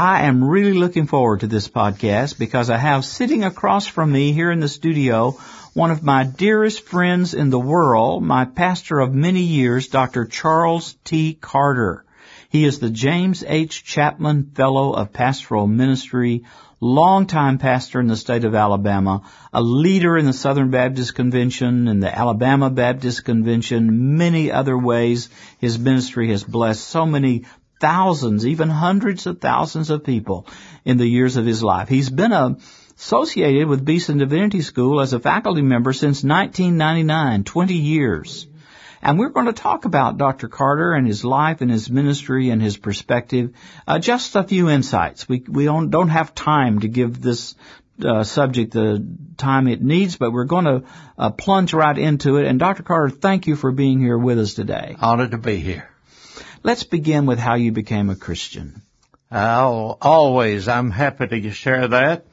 I am really looking forward to this podcast because I have sitting across from me here in the studio one of my dearest friends in the world, my pastor of many years, Dr. Charles T. Carter. He is the James H. Chapman Fellow of Pastoral Ministry, longtime pastor in the state of Alabama, a leader in the Southern Baptist Convention and the Alabama Baptist Convention, many other ways his ministry has blessed so many thousands, even hundreds of thousands of people in the years of his life. He's been associated with Beeson Divinity School as a faculty member since 1999, 20 years. And we're going to talk about Dr. Carter and his life and his ministry and his perspective. Uh, just a few insights. We we don't don't have time to give this uh, subject the time it needs, but we're going to uh, plunge right into it. And Dr. Carter, thank you for being here with us today. Honored to be here. Let's begin with how you became a Christian. Uh, always, I'm happy to share that.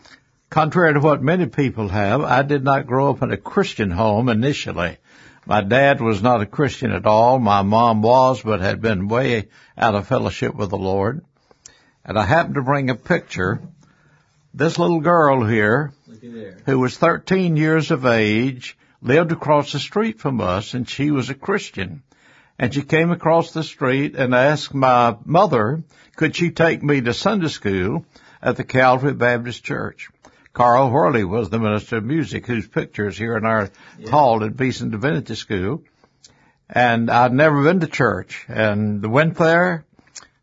Contrary to what many people have, I did not grow up in a Christian home initially. My dad was not a Christian at all. My mom was, but had been way out of fellowship with the Lord. And I happened to bring a picture. This little girl here, who was 13 years of age, lived across the street from us, and she was a Christian. And she came across the street and asked my mother, could she take me to Sunday school at the Calvary Baptist Church? Carl Worley was the minister of music whose picture is here in our yeah. hall at Beeson Divinity School. And I'd never been to church and went there,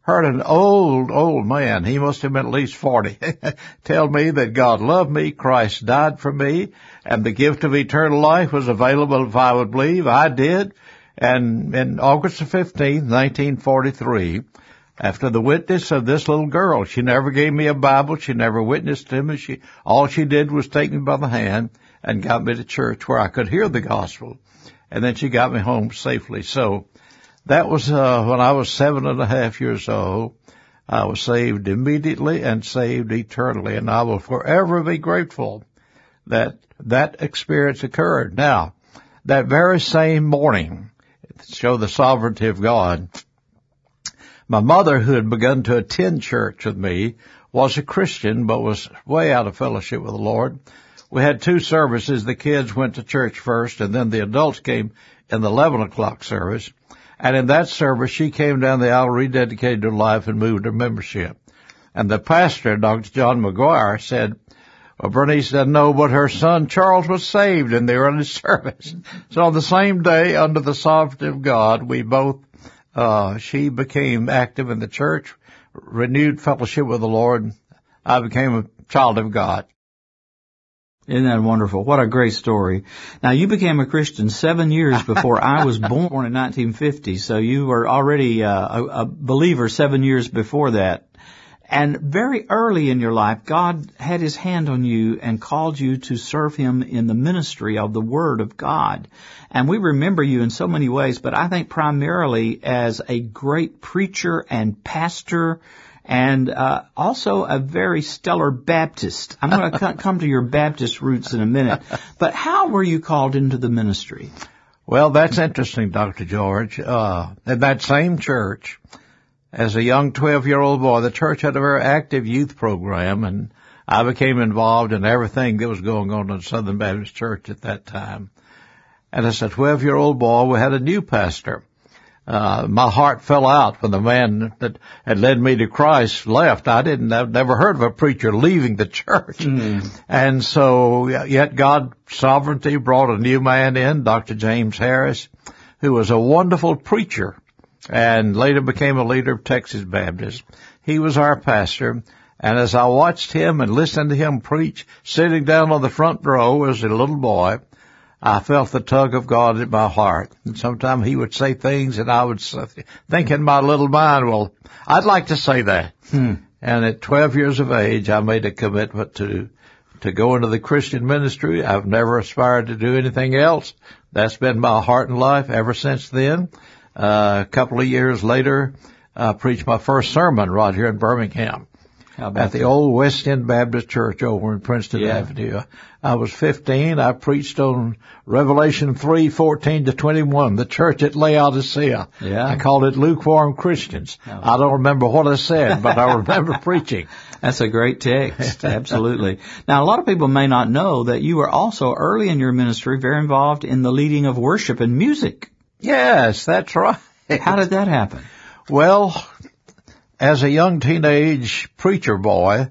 heard an old, old man, he must have been at least 40, tell me that God loved me, Christ died for me, and the gift of eternal life was available if I would believe. I did. And in August the 15th, 1943, after the witness of this little girl. She never gave me a Bible. She never witnessed to me. She, all she did was take me by the hand and got me to church where I could hear the gospel. And then she got me home safely. So that was, uh, when I was seven and a half years old. I was saved immediately and saved eternally. And I will forever be grateful that that experience occurred. Now, that very same morning, show the sovereignty of God, my mother, who had begun to attend church with me, was a Christian, but was way out of fellowship with the Lord. We had two services. The kids went to church first, and then the adults came in the 11 o'clock service. And in that service, she came down the aisle, rededicated her life, and moved her membership. And the pastor, Dr. John McGuire, said, well, Bernice doesn't know, but her son Charles was saved and they were in the early service. So on the same day, under the sovereignty of God, we both uh, she became active in the church, renewed fellowship with the Lord. I became a child of God. Isn't that wonderful? What a great story. Now you became a Christian seven years before I was born in 1950, so you were already uh, a, a believer seven years before that. And very early in your life, God had His hand on you and called you to serve Him in the ministry of the Word of God. And we remember you in so many ways, but I think primarily as a great preacher and pastor and uh, also a very stellar Baptist. I'm going to come to your Baptist roots in a minute. But how were you called into the ministry? Well, that's interesting, Dr. George. Uh, in that same church, as a young 12 year old boy, the church had a very active youth program and I became involved in everything that was going on in Southern Baptist Church at that time. And as a 12 year old boy, we had a new pastor. Uh, my heart fell out when the man that had led me to Christ left. I didn't, I've never heard of a preacher leaving the church. Mm. And so, yet God sovereignty brought a new man in, Dr. James Harris, who was a wonderful preacher and later became a leader of Texas Baptist. He was our pastor. And as I watched him and listened to him preach, sitting down on the front row as a little boy, I felt the tug of God in my heart. And sometimes he would say things and I would think in my little mind, well, I'd like to say that. Hmm. And at 12 years of age, I made a commitment to, to go into the Christian ministry. I've never aspired to do anything else. That's been my heart and life ever since then. Uh, a couple of years later, I preached my first sermon right here in Birmingham at the that? old West End Baptist Church over in Princeton Yeah. Avenue. I was 15. I preached on Revelation 3, 14 to 21, the church at Laodicea. Yeah. I called it lukewarm Christians. I don't remember what I said, but I remember preaching. That's a great text. Absolutely. Now, a lot of people may not know that you were also early in your ministry very involved in the leading of worship and music. Yes, that's right. How did that happen? Well, as a young teenage preacher boy,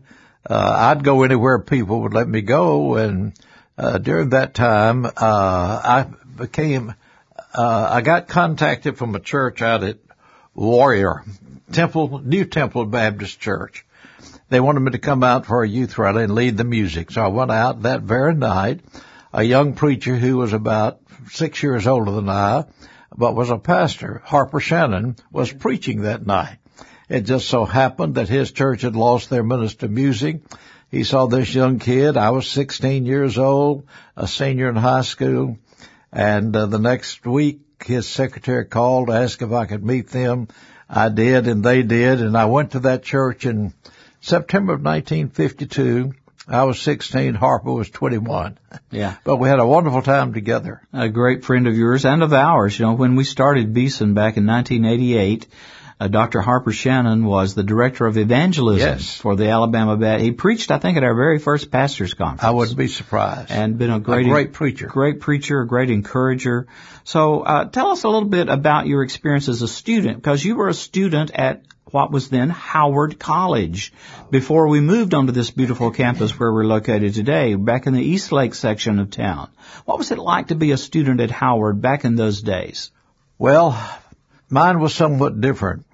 uh, I'd go anywhere people would let me go, and uh, during that time, uh, I became, uh, I got contacted from a church out at Warrior Temple, New Temple Baptist Church. They wanted me to come out for a youth rally and lead the music, so I went out that very night. A young preacher who was about six years older than I, but was a pastor, Harper Shannon, was preaching that night. It just so happened that his church had lost their minister of music. He saw this young kid. I was 16 years old, a senior in high school. And uh, the next week, his secretary called to ask if I could meet them. I did, and they did. And I went to that church in September of 1952. I was 16. Harper was 21. Yeah. But we had a wonderful time together. A great friend of yours and of ours. You know, when we started Beeson back in 1988, uh, Dr. Harper Shannon was the director of evangelism Yes. for the Alabama Baptist. He preached, I think, at our very first pastors conference. I wouldn't be surprised. and been a great, a great preacher. great preacher, a great encourager. So, uh, tell us a little bit about your experience as a student, because you were a student at what was then Howard College before we moved onto this beautiful campus where we're located today, back in the East Lake section of town. What was it like to be a student at Howard back in those days? Well, mine was somewhat different.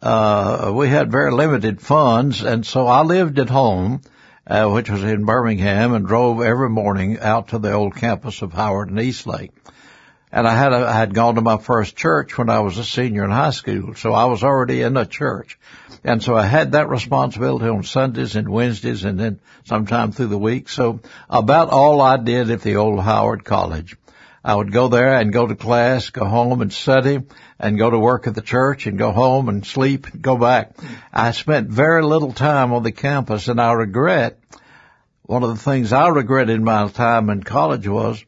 Uh, we had very limited funds, and so I lived at home, uh, which was in Birmingham, and drove every morning out to the old campus of Howard and Eastlake. And I had a, I had gone to my first church when I was a senior in high school, so I was already in a church. And so I had that responsibility on Sundays and Wednesdays and then sometime through the week. So about all I did at the old Howard College. I would go there and go to class, go home and study, and go to work at the church and go home and sleep and go back. I spent very little time on the campus and I regret, one of the things I regretted in my time in college was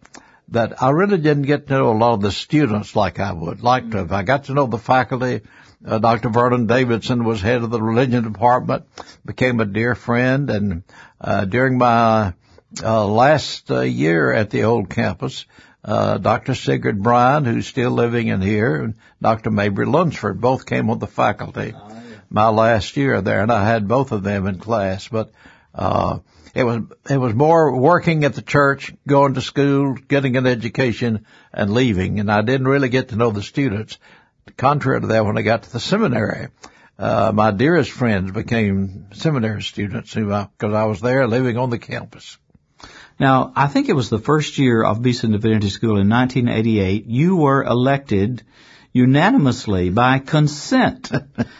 that I really didn't get to know a lot of the students like I would like to have. I got to know the faculty. Uh, Dr. Vernon Davidson was head of the religion department, became a dear friend, and uh, during my uh, last uh, year at the old campus, uh, Dr. Sigurd Bryan, who's still living in here, and Dr. Mabry Lunsford both came on the faculty my last year there, and I had both of them in class. But uh, it was it was more working at the church, going to school, getting an education, and leaving, and I didn't really get to know the students. Contrary to that, when I got to the seminary, uh, my dearest friends became seminary students who, because I was there living on the campus. Now, I think it was the first year of Beeson Divinity School in 1988. You were elected unanimously by consent,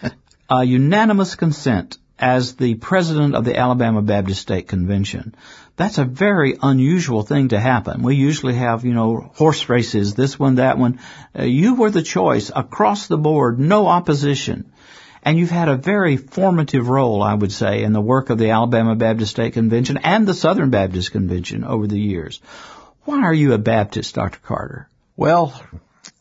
uh, unanimous consent as the president of the Alabama Baptist State Convention. That's a very unusual thing to happen. We usually have, you know, horse races, this one, that one. Uh, you were the choice across the board, no opposition. And you've had a very formative role, I would say, in the work of the Alabama Baptist State Convention and the Southern Baptist Convention over the years. Why are you a Baptist, Dr. Carter? Well,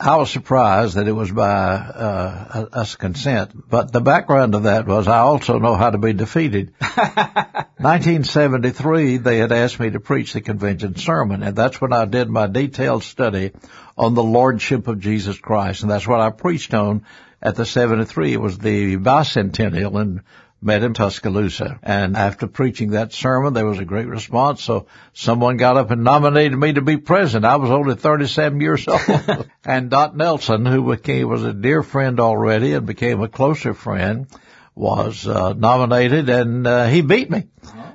I was surprised that it was by uh, us consent, but the background of that was I also know how to be defeated. 1973, they had asked me to preach the convention sermon, and that's when I did my detailed study on the Lordship of Jesus Christ, and that's what I preached on at the 73. It was the bicentennial and met in Tuscaloosa. And after preaching that sermon, there was a great response. So someone got up and nominated me to be president. I was only 37 years old. and Dot Nelson, who became, was a dear friend already and became a closer friend, was uh, nominated and uh, he beat me.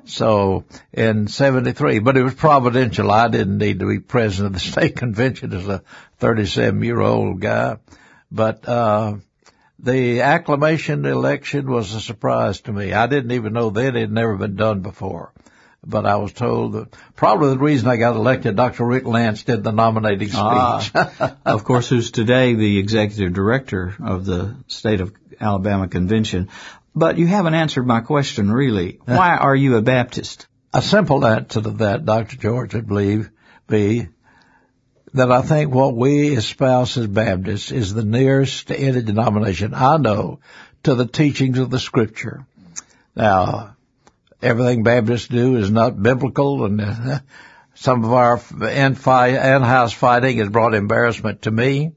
So in 73, but it was providential. I didn't need to be president of the state convention as a 37 year old guy. But, uh, the acclamation election was a surprise to me. I didn't even know that it had never been done before. but I was told that probably the reason I got elected, Dr. Rick Lance did the nominating speech. Ah, of course, who's today the executive director of the state of Alabama convention. But you haven't answered my question really. Why are you a Baptist? A simple answer to that, Dr. George, I believe, be that I think what we espouse as Baptists is the nearest to any denomination I know to the teachings of the scripture. Now, everything Baptists do is not biblical and uh, some of our in-house fighting has brought embarrassment to me,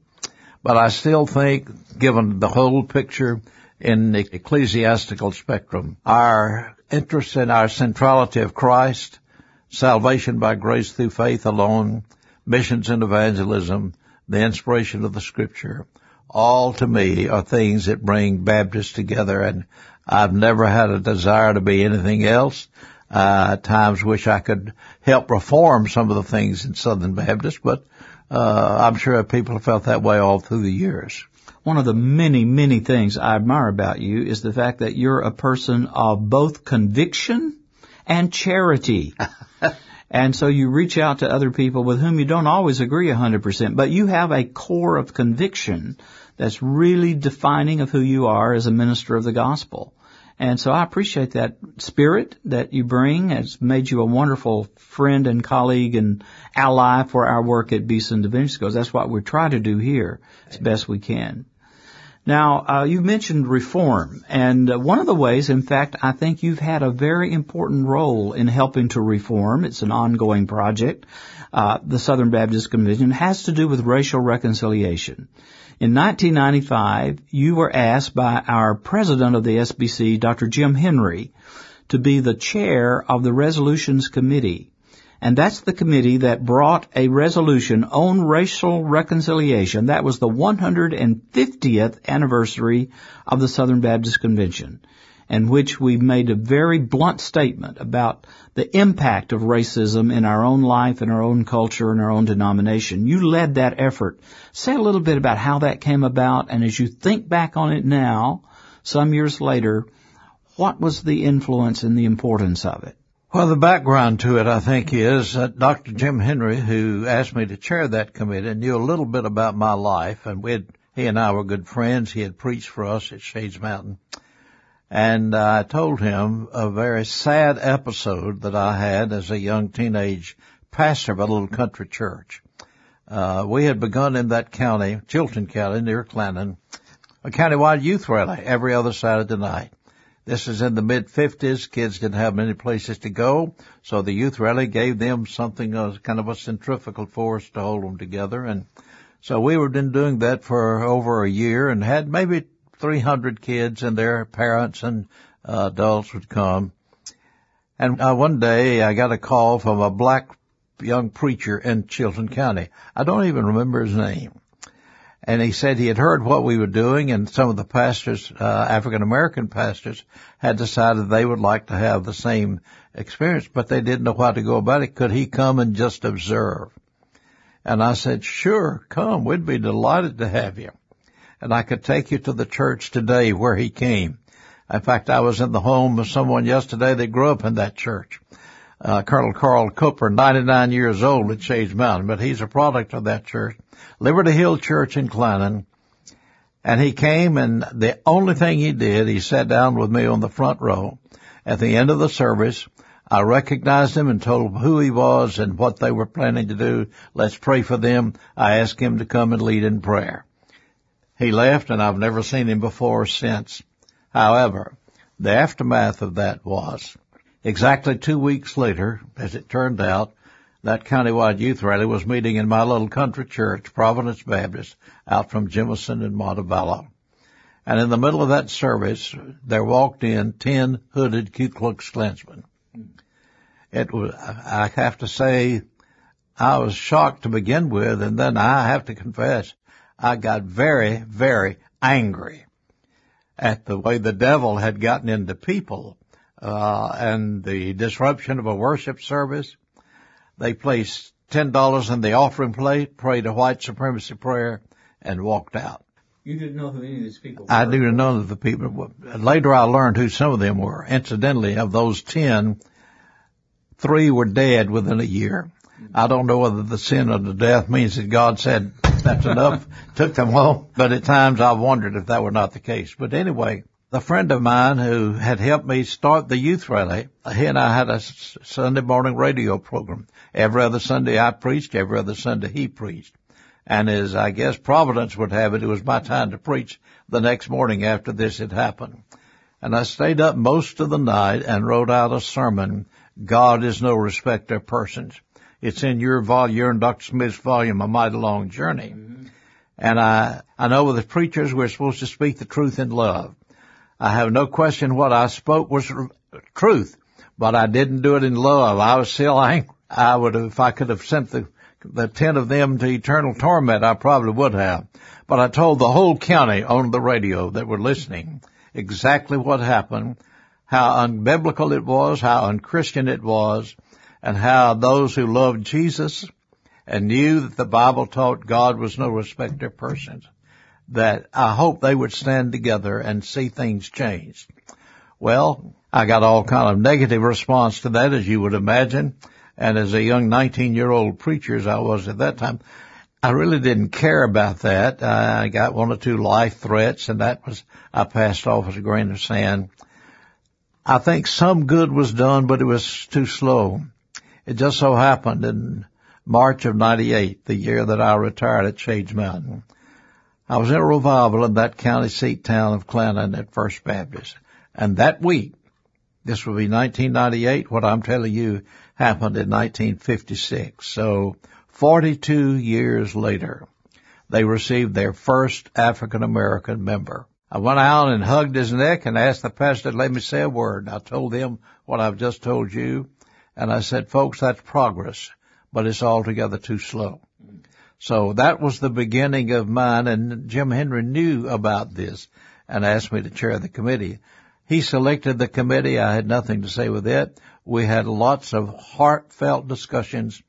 but I still think, given the whole picture in the ecclesiastical spectrum, our interest in our centrality of Christ, salvation by grace through faith alone, missions and evangelism, the inspiration of the scripture, all to me are things that bring Baptists together and I've never had a desire to be anything else. Uh, at times wish I could help reform some of the things in Southern Baptist, but uh, I'm sure people have felt that way all through the years. One of the many, many things I admire about you is the fact that you're a person of both conviction and charity. and so you reach out to other people with whom you don't always agree 100%, but you have a core of conviction that's really defining of who you are as a minister of the gospel. And so I appreciate that spirit that you bring. It's made you a wonderful friend and colleague and ally for our work at Beeson Divinity Schools. That's what we try to do here as best we can. Now, uh, you mentioned reform, and uh, one of the ways, in fact, I think you've had a very important role in helping to reform. It's an ongoing project. Uh, the Southern Baptist Convention has to do with racial reconciliation. In 1995, you were asked by our president of the SBC, Dr. Jim Henry, to be the chair of the Resolutions Committee. And that's the committee that brought a resolution on racial reconciliation. That was the 150th anniversary of the Southern Baptist Convention in which we made a very blunt statement about the impact of racism in our own life, in our own culture, in our own denomination. You led that effort. Say a little bit about how that came about, and as you think back on it now, some years later, what was the influence and the importance of it? Well, the background to it, I think, is that Dr. Jim Henry, who asked me to chair that committee, knew a little bit about my life, and we had, he and I were good friends. He had preached for us at Shades Mountain. And I told him a very sad episode that I had as a young teenage pastor of a little country church. Uh, we had begun in that county, Chilton County, near Clanton, a countywide youth rally every other Saturday night. This is in the mid 50s. Kids didn't have many places to go, so the youth rally gave them something, uh, kind of a centrifugal force to hold them together. And so we were been doing that for over a year and had maybe 300 kids and their parents and uh, adults would come. And uh, one day I got a call from a black young preacher in Chilton County. I don't even remember his name. And he said he had heard what we were doing and some of the pastors, uh, African American pastors had decided they would like to have the same experience, but they didn't know how to go about it. Could he come and just observe? And I said, sure, come. We'd be delighted to have you and I could take you to the church today where he came. In fact, I was in the home of someone yesterday that grew up in that church. Uh, Colonel Carl Cooper, 99 years old at Shades Mountain, but he's a product of that church. Liberty Hill Church in Clanton. And he came and the only thing he did, he sat down with me on the front row. At the end of the service, I recognized him and told him who he was and what they were planning to do. Let's pray for them. I asked him to come and lead in prayer. He left and I've never seen him before or since. However, the aftermath of that was exactly two weeks later, as it turned out, that countywide youth rally was meeting in my little country church, Providence Baptist, out from Jemison and Montebello. And in the middle of that service, there walked in ten hooded Ku Klux Klansmen. It was, I have to say, I was shocked to begin with, and then I have to confess, I got very, very angry at the way the devil had gotten into people Uh, and the disruption of a worship service. They placed ten dollars in the offering plate, prayed a white supremacy prayer, and walked out. You didn't know who any of these people were. I do know the people. Later I learned who some of them were. Incidentally, of those ten, three were dead within a year. Mm-hmm. I don't know whether the sin of the death means that God said that's enough, took them home, but at times I've wondered if that were not the case. But anyway, the friend of mine who had helped me start the youth rally, he and I had a Sunday morning radio program. Every other Sunday I preached, every other Sunday he preached. And as I guess Providence would have it, it was my time to preach the next morning after this had happened. And I stayed up most of the night and wrote out a sermon, God is no respecter of persons. It's in your volume, your and Dr. Smith's volume, A Mighty Long Journey. Mm-hmm. And I, I know with the preachers we're supposed to speak the truth in love. I have no question what I spoke was truth, but I didn't do it in love. I was still angry. I would have, if I could have sent the, the ten of them to eternal torment, I probably would have. But I told the whole county on the radio that were listening exactly what happened, how unbiblical it was, how unchristian it was, and how those who loved Jesus and knew that the Bible taught God was no respecter of persons that I hope they would stand together and see things change. Well, I got all kind of negative response to that, as you would imagine. And as a young 19 year old preacher as I was at that time, I really didn't care about that. I got one or two life threats and that was, I passed off as a grain of sand. I think some good was done, but it was too slow. It just so happened in March of 98, the year that I retired at Shades Mountain, I was in a revival in that county seat town of Clanton at First Baptist. And that week, this will be 1998, what I'm telling you happened in 1956. So 42 years later, they received their first African American member. I went out and hugged his neck and asked the pastor to let me say a word. I told him what I've just told you. And I said, folks, that's progress, but it's altogether too slow. So that was the beginning of mine and Jim Henry knew about this and asked me to chair the committee. He selected the committee. I had nothing to say with it. We had lots of heartfelt discussions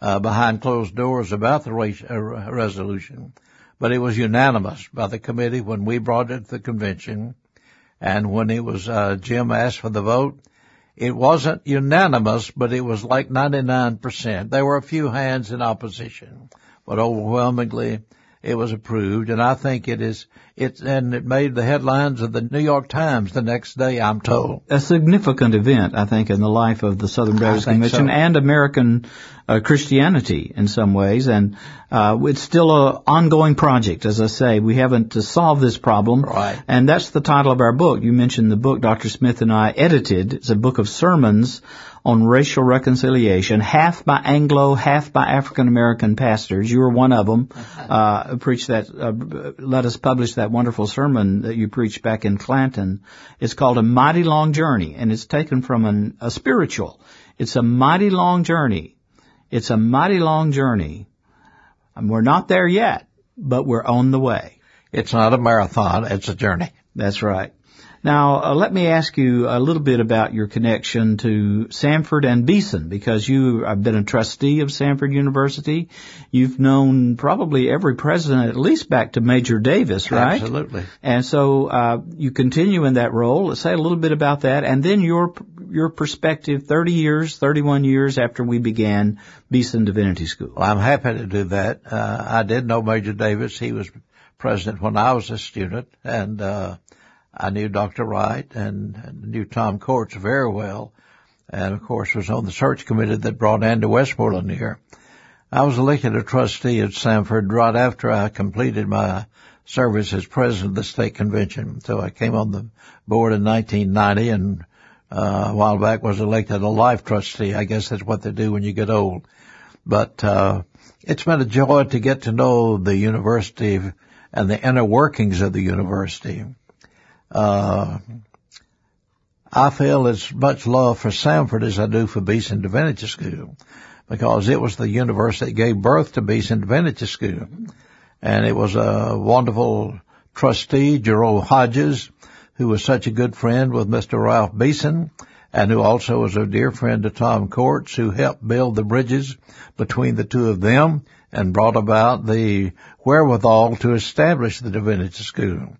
uh, behind closed doors about the uh, resolution, but it was unanimous by the committee when we brought it to the convention, and when it was uh, Jim asked for the vote, it wasn't unanimous, but it was like 99%. There were a few hands in opposition but overwhelmingly it was approved, and I think it is. It and it made the headlines of the New York Times the next day. I'm told a significant event, I think, in the life of the Southern Baptist Convention so. and American uh, Christianity in some ways, and uh, it's still a ongoing project. As I say, we haven't uh, solved this problem, right? And that's the title of our book. You mentioned the book Dr. Smith and I edited. It's a book of sermons on racial reconciliation, half by Anglo, half by African American pastors. You were one of them. Uh, preached that, uh, let us publish that wonderful sermon that you preached back in Clanton. It's called A Mighty Long Journey, and it's taken from an, a spiritual. It's a mighty long journey. It's a mighty long journey. And we're not there yet, but we're on the way. It's not a marathon, it's a journey. That's right. Now, uh, let me ask you a little bit about your connection to Samford and Beeson, because you have been a trustee of Samford University. You've known probably every president, at least back to Major Davis, right? Absolutely. And so uh, you continue in that role. Let's say a little bit about that, and then your your perspective, 30 years, 31 years after we began Beeson Divinity School. Well, I'm happy to do that. Uh, I did know Major Davis. He was president when I was a student, and uh, I knew Dr. Wright and, knew Tom Corts very well, and of course was on the search committee that brought Andy Westmoreland here. I was elected a trustee at Samford right after I completed my service as president of the state convention. So I came on the board in 1990 and uh, a while back was elected a life trustee. I guess that's what they do when you get old. But uh, it's been a joy to get to know the university and the inner workings of the university. Uh, I feel as much love for Samford as I do for Beeson Divinity School because it was the university that gave birth to Beeson Divinity School. And it was a wonderful trustee, Jerome Hodges, who was such a good friend with Mr. Ralph Beeson and who also was a dear friend to Tom Corts, who helped build the bridges between the two of them and brought about the wherewithal to establish the Divinity School.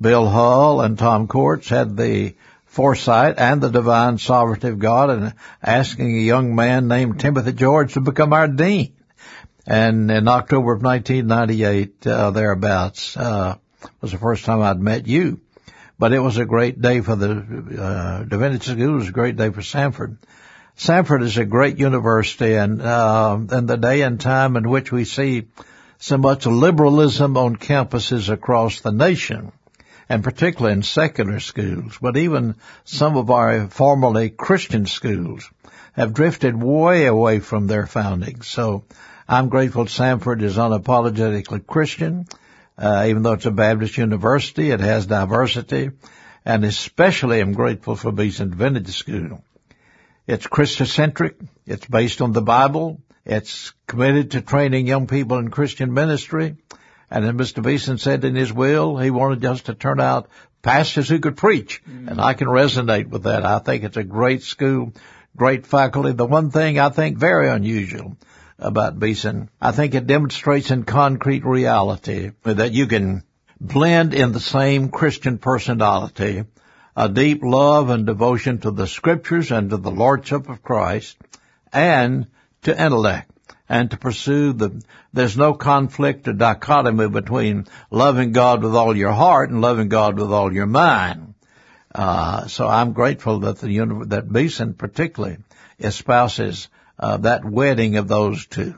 Bill Hull and Tom Corts had the foresight and the divine sovereignty of God and asking a young man named Timothy George to become our dean. And in October of 1998, uh, thereabouts, uh, was the first time I'd met you. But it was a great day for the uh, Divinity School. It was a great day for Samford. Samford is a great university, and uh, in the day and time in which we see so much liberalism on campuses across the nation, and particularly in secular schools, but even some of our formerly Christian schools have drifted way away from their founding. So I'm grateful Samford is unapologetically Christian. Uh, even though it's a Baptist university, it has diversity, and especially I'm grateful for Beeson Divinity School. It's Christocentric. It's based on the Bible. It's committed to training young people in Christian ministry. And then Mr. Beeson said in his will, he wanted us to turn out pastors who could preach. Mm-hmm. And I can resonate with that. I think it's a great school, great faculty. The one thing I think very unusual about Beeson, I think it demonstrates in concrete reality that you can blend in the same Christian personality a deep love and devotion to the scriptures and to the Lordship of Christ and to intellect and to pursue the, there's no conflict or dichotomy between loving God with all your heart and loving God with all your mind. Uh, so I'm grateful that the, that Beeson particularly espouses, uh, that wedding of those two.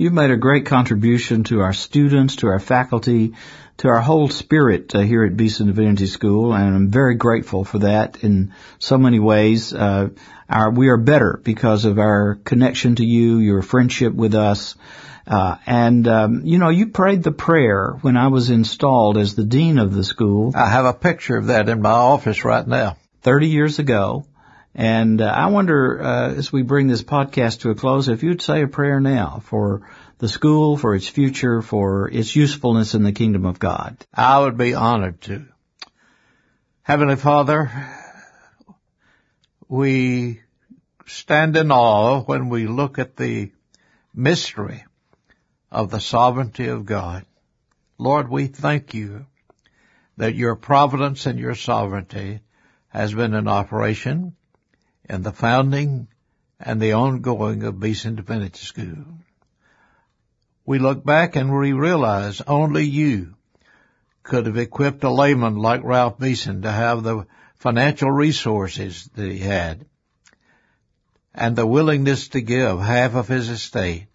You've made a great contribution to our students, to our faculty, to our whole spirit uh, here at Beeson Divinity School, and I'm very grateful for that in so many ways. Uh, our, we are better because of our connection to you, your friendship with us, uh, and um, you know, you prayed the prayer when I was installed as the dean of the school. I have a picture of that in my office right now. Thirty years ago, and uh, I wonder, uh, as we bring this podcast to a close, if you'd say a prayer now for the school, for its future, for its usefulness in the kingdom of God. I would be honored to. Heavenly Father, we stand in awe when we look at the mystery of the sovereignty of God. Lord, we thank you that your providence and your sovereignty has been in operation in the founding and the ongoing of Beeson Divinity School. We look back and we realize only you could have equipped a layman like Ralph Beeson to have the financial resources that he had and the willingness to give half of his estate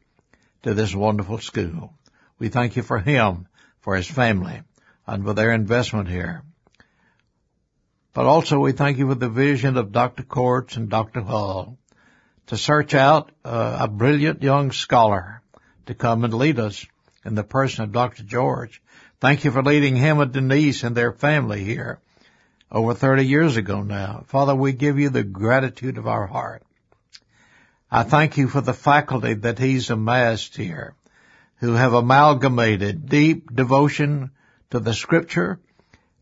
to this wonderful school. We thank you for him, for his family, and for their investment here. But also we thank you for the vision of Dr. Corts and Dr. Hall to search out uh, a brilliant young scholar to come and lead us in the person of Dr. George. Thank you for leading him and Denise and their family here over 30 years ago now. Father, we give you the gratitude of our heart. I thank you for the faculty that he's amassed here who have amalgamated deep devotion to the scripture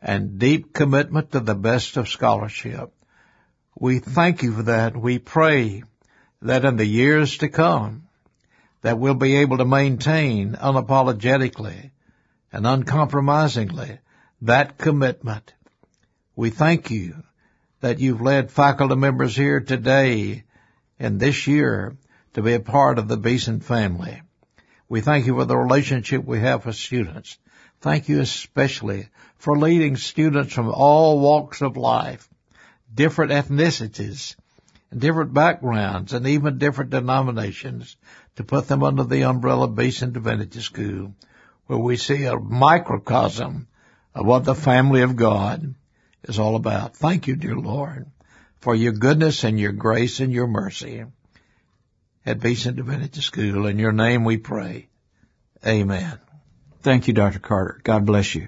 and deep commitment to the best of scholarship. We thank you for that. We pray that in the years to come, that we'll be able to maintain unapologetically and uncompromisingly that commitment. We thank you that you've led faculty members here today and this year to be a part of the Beeson family. We thank you for the relationship we have with students. Thank you especially for leading students from all walks of life, different ethnicities, different backgrounds, and even different denominations to put them under the umbrella of Beeson Divinity School, where we see a microcosm of what the family of God is all about. Thank you, dear Lord, for your goodness and your grace and your mercy at Beeson Divinity School. In your name we pray. Amen. Thank you, Dr. Carter. God bless you.